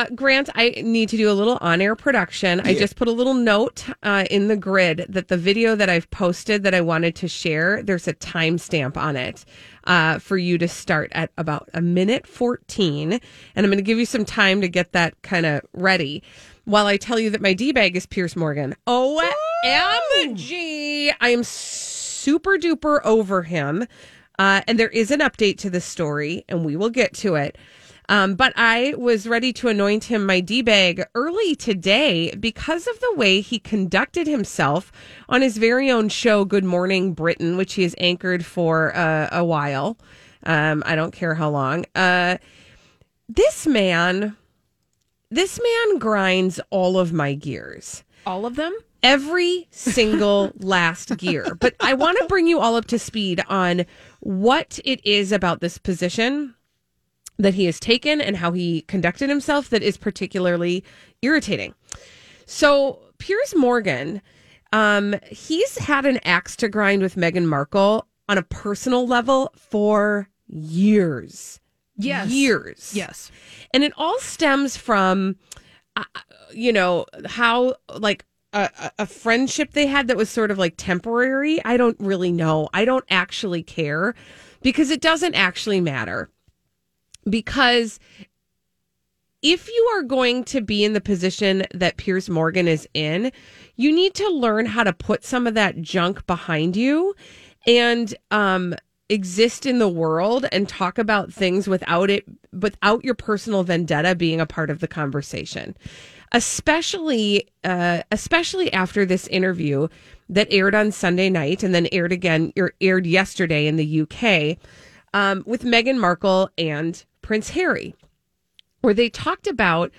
Uh, Grant, I need to do a little on air production. I just put a little note uh, in the grid that the video that I've posted that I wanted to share, there's a timestamp on it uh, for you to start at about a minute 14. And I'm going to give you some time to get that kind of ready while I tell you that my D bag is Piers Morgan. OMG. I am super duper over him. Uh, and there is an update to the story, and we will get to it. Um, but I was ready to anoint him my D bag early today because of the way he conducted himself on his very own show, Good Morning Britain, which he has anchored for uh, a while. Um, I don't care how long. Uh, this man, this man grinds all of my gears. All of them? Every single last gear. But I want to bring you all up to speed on what it is about this position that he has taken and how he conducted himself that is particularly irritating. So, Piers Morgan, um, he's had an axe to grind with Meghan Markle on a personal level for years. Yes. Years. Yes. And it all stems from, uh, you know, how like a, a- a friendship they had that was sort of like temporary. I don't really know. I don't actually care because it doesn't actually matter. Because if you are going to be in the position that Piers Morgan is in, you need to learn how to put some of that junk behind you and um exist in the world and talk about things without it without your personal vendetta being a part of the conversation. Especially uh especially after this interview that aired on Sunday night and then aired again aired yesterday in the UK um, with Meghan Markle and Prince Harry where they talked about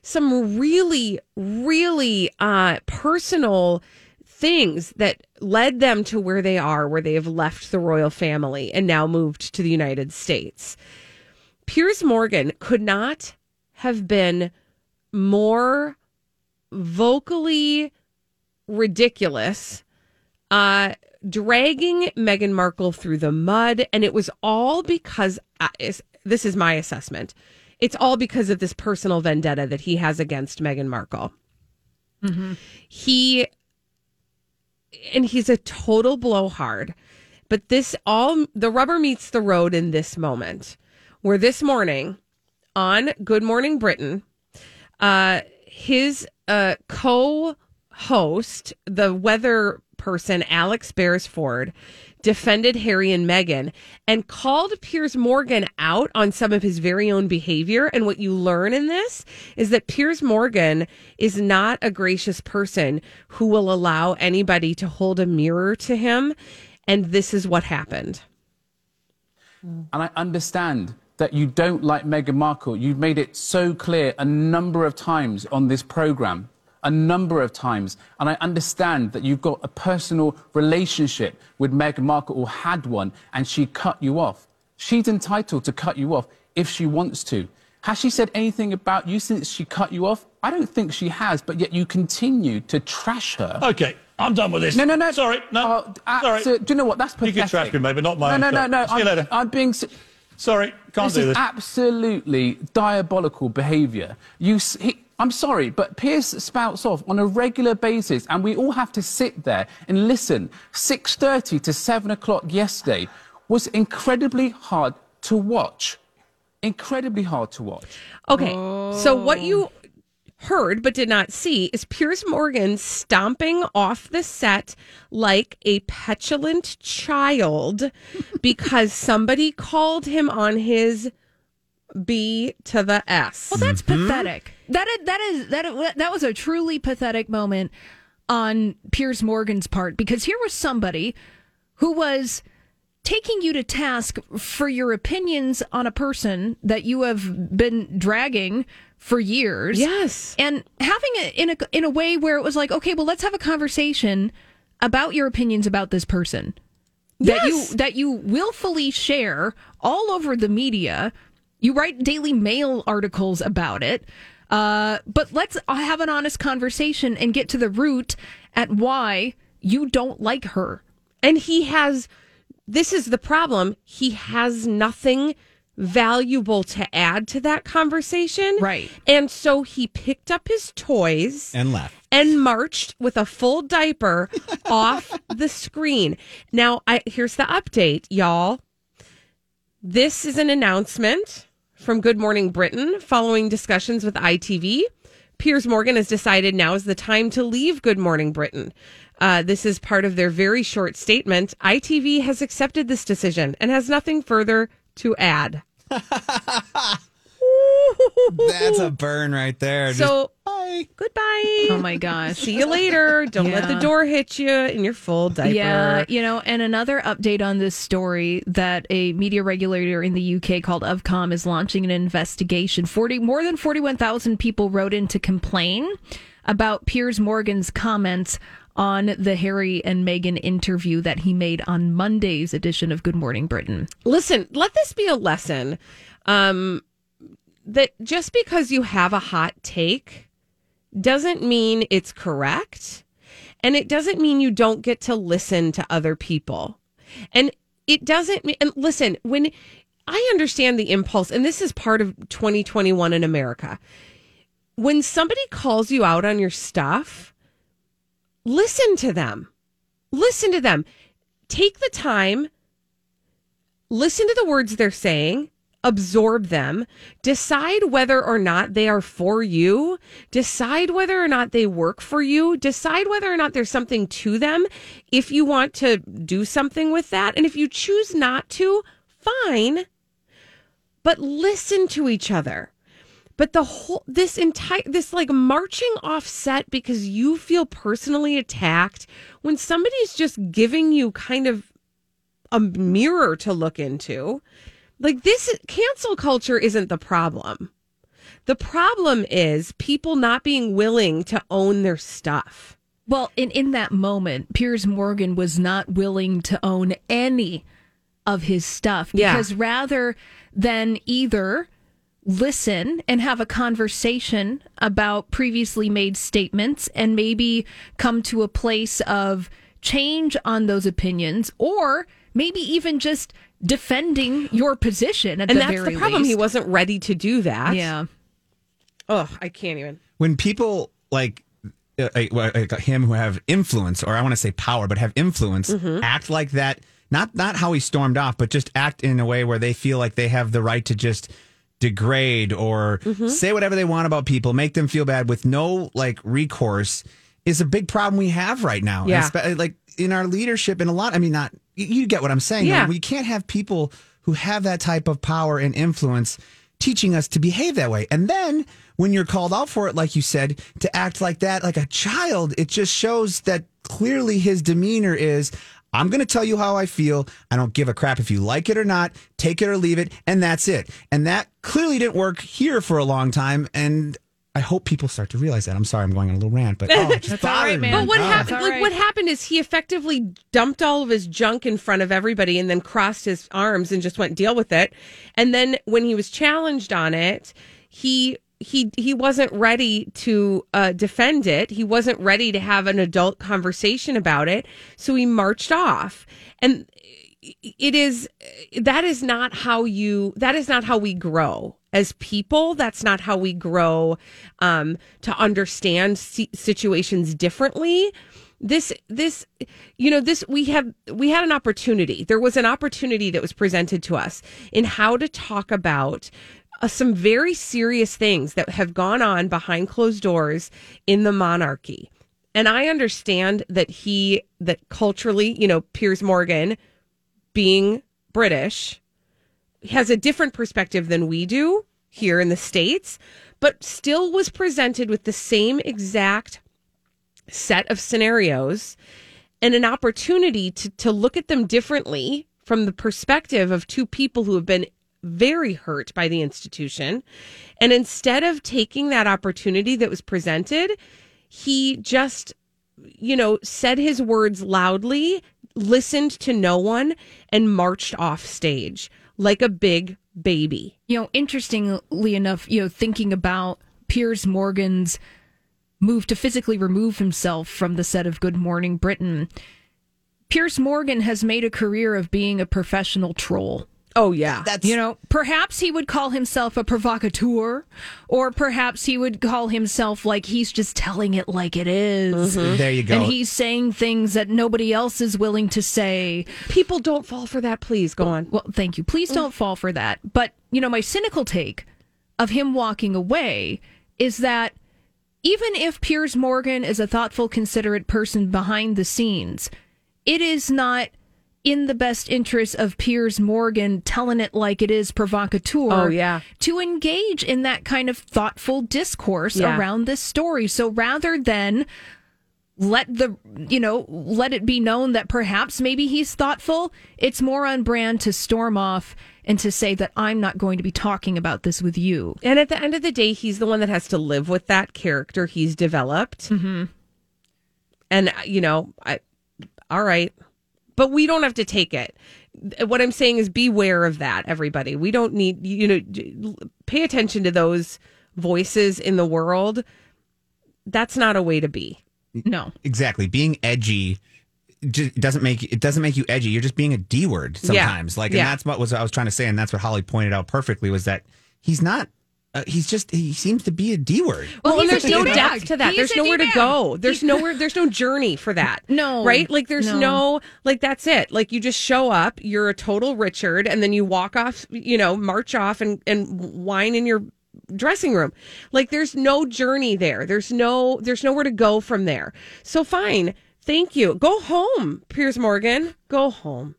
some really, really uh, personal things that led them to where they are, where they have left the royal family and now moved to the United States. Piers Morgan could not have been more vocally ridiculous, uh, dragging Meghan Markle through the mud. And it was all because, uh, this is my assessment, it's all because of this personal vendetta that he has against Meghan Markle. He, and he's a total blowhard. But this all, the rubber meets the road in this moment, where this morning on Good Morning Britain, uh, his uh, co-host, the weather person Alex Beresford, defended Harry and Meghan and called Piers Morgan out on some of his very own behavior. And what you learn in this is that Piers Morgan is not a gracious person who will allow anybody to hold a mirror to him. And this is what happened. And I understand that you don't like Meghan Markle. You've made it so clear a number of times on this program, a number of times. And I understand that you've got a personal relationship with Meghan Markle or had one, and she cut you off. She's entitled to cut you off if she wants to. Has she said anything about you since she cut you off? I don't think she has, but yet you continue to trash her. Okay, I'm done with this. No, no, no. Sorry, no. Oh, Sorry. abso- Do you know what? That's pathetic. You can trash me, maybe not my No, own no, no, no. See you I'm, later. I'm being. Sorry, can't this do is this. absolutely diabolical behaviour. You, he, I'm sorry, but Piers spouts off on a regular basis, and we all have to sit there and listen. 6:30 to 7 o'clock yesterday was incredibly hard to watch. Incredibly hard to watch. Okay. So what you heard but did not see is Piers Morgan stomping off the set like a petulant child because somebody called him on his B to the S. Well, that's mm-hmm. pathetic. That is, that is that that was a truly pathetic moment on Piers Morgan's part because here was somebody who was taking you to task for your opinions on a person that you have been dragging for years. Yes. And having it in a in a way where it was like, okay, well, let's have a conversation about your opinions about this person. That Yes. you that you willfully share all over the media. You write Daily Mail articles about it. Uh, but let's have an honest conversation and get to the root at why you don't like her. And he has, this is the problem. He has nothing valuable to add to that conversation. Right. And so he picked up his toys and left. and marched with a full diaper off the screen. Now, I here's the update, y'all. This is an announcement from Good Morning Britain following discussions with ITV. Piers Morgan has decided now is the time to leave Good Morning Britain. Uh, this is part of their very short statement. ITV has accepted this decision and has nothing further to add. That's a burn right there. So, bye. goodbye. Oh my gosh. See you later. Don't let the door hit you in your full diaper. Yeah, you know, and another update on this story that a media regulator in the UK called Ofcom is launching an investigation. Forty more than forty-one thousand people wrote in to complain about Piers Morgan's comments on the Harry and Meghan interview that he made on Monday's edition of Good Morning Britain. Listen, let this be a lesson. Um, that just because you have a hot take doesn't mean it's correct. And it doesn't mean you don't get to listen to other people. And it doesn't mean, and listen, when I understand the impulse, and this is part of 2021 in America, when somebody calls you out on your stuff, listen to them. Listen to them. Take the time listen to the words they're saying, absorb them, decide whether or not they are for you, decide whether or not they work for you, decide whether or not there's something to them if you want to do something with that. And if you choose not to, fine. But listen to each other. But the whole this entire this like marching offset because you feel personally attacked when somebody's just giving you kind of a mirror to look into. Like this cancel culture isn't the problem. The problem is people not being willing to own their stuff. Well, in, in that moment, Piers Morgan was not willing to own any of his stuff Yeah. because rather than either listen and have a conversation about previously made statements and maybe come to a place of change on those opinions or maybe even just defending your position at And the that's the problem. He wasn't ready to do that. yeah. Oh, I can't even. when people like uh, well, like him who have influence, or I want to say power, but have influence, Mm-hmm. act like that. Not not how he stormed off, but just act in a way where they feel like they have the right to just degrade or Mm-hmm. say whatever they want about people, make them feel bad with no like recourse. Is a big problem we have right now. Yeah. espe- like in our leadership, and a lot. I mean, not you- get what I'm saying. Yeah. We can't have people who have that type of power and influence teaching us to behave that way. And then when you're called out for it, like you said, to act like that, like a child, it just shows that clearly his demeanor is. I'm going to tell you how I feel. I don't give a crap if you like it or not. Take it or leave it. And that's it. And that clearly didn't work here for a long time. And I hope people start to realize that. I'm sorry, I'm going on a little rant, but oh, just all right, bothered me. man. But what Oh. happened? Like right. what happened is he effectively dumped all of his junk in front of everybody, and then crossed his arms and just went deal with it. And then when he was challenged on it, he he he wasn't ready to uh, defend it. He wasn't ready to have an adult conversation about it, so he marched off. And it is that is not how you that is not how we grow as people that's not how we grow um to understand si- situations differently this this you know this we have we had an opportunity there was an opportunity that was presented to us in how to talk about uh, some very serious things that have gone on behind closed doors in the monarchy. And I understand that he, that culturally, you know, Piers Morgan being British has a different perspective than we do here in the States, but still was presented with the same exact set of scenarios and an opportunity to, to look at them differently from the perspective of two people who have been very hurt by the institution. And instead of taking that opportunity that was presented, he just, you know, said his words loudly, listened to no one, and marched off stage like a big baby. You know, interestingly enough, you know, thinking about Piers Morgan's move to physically remove himself from the set of Good Morning Britain, Piers Morgan has made a career of being a professional troll. Oh, yeah. That's You know, perhaps he would call himself a provocateur, or perhaps he would call himself like he's just telling it like it is. Mm-hmm. there you go. And he's saying things that nobody else is willing to say. People don't fall for that, please. Go on. Well, thank you. Please don't fall for that. But, you know, my cynical take of him walking away is that even if Piers Morgan is a thoughtful, considerate person behind the scenes, it is not in the best interest of Piers Morgan telling it like it is provocateur. Oh, yeah. To engage in that kind of thoughtful discourse Yeah. around this story. So rather than let the you know let it be known that perhaps maybe he's thoughtful it's more on brand to storm off and to say that i'm not going to be talking about this with you And at the end of the day, he's the one that has to live with that character he's developed. Mm-hmm. And, uh, you know, I, all right. But we don't have to take it. What I'm saying is beware of that, everybody. We don't need, you know, pay attention to those voices in the world. That's not a way to be. no exactly being edgy just doesn't make it doesn't make you edgy you're just being a d word sometimes like and Yeah. that's what was i was trying to say and that's what holly pointed out perfectly was that he's not uh, he's just he seems to be a d word Well, Well, there's no depth to that. He's There's nowhere to D-bag. go. There's nowhere. There's no journey for that. No. right? Like there's No. no. like that's it. Like you just show up. You're a total Richard, and then you walk off. You know, march off and and whine in your dressing room. Like there's no journey there. There's no. There's nowhere to go from there. So fine. Thank you. Go home, Piers Morgan. Go home.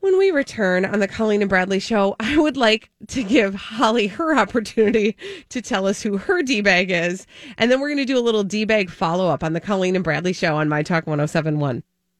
When we return on the Colleen and Bradley show, I would like to give Holly her opportunity to tell us who her D bag is. And then we're going to do a little D bag follow up on the Colleen and Bradley show on My Talk 1071.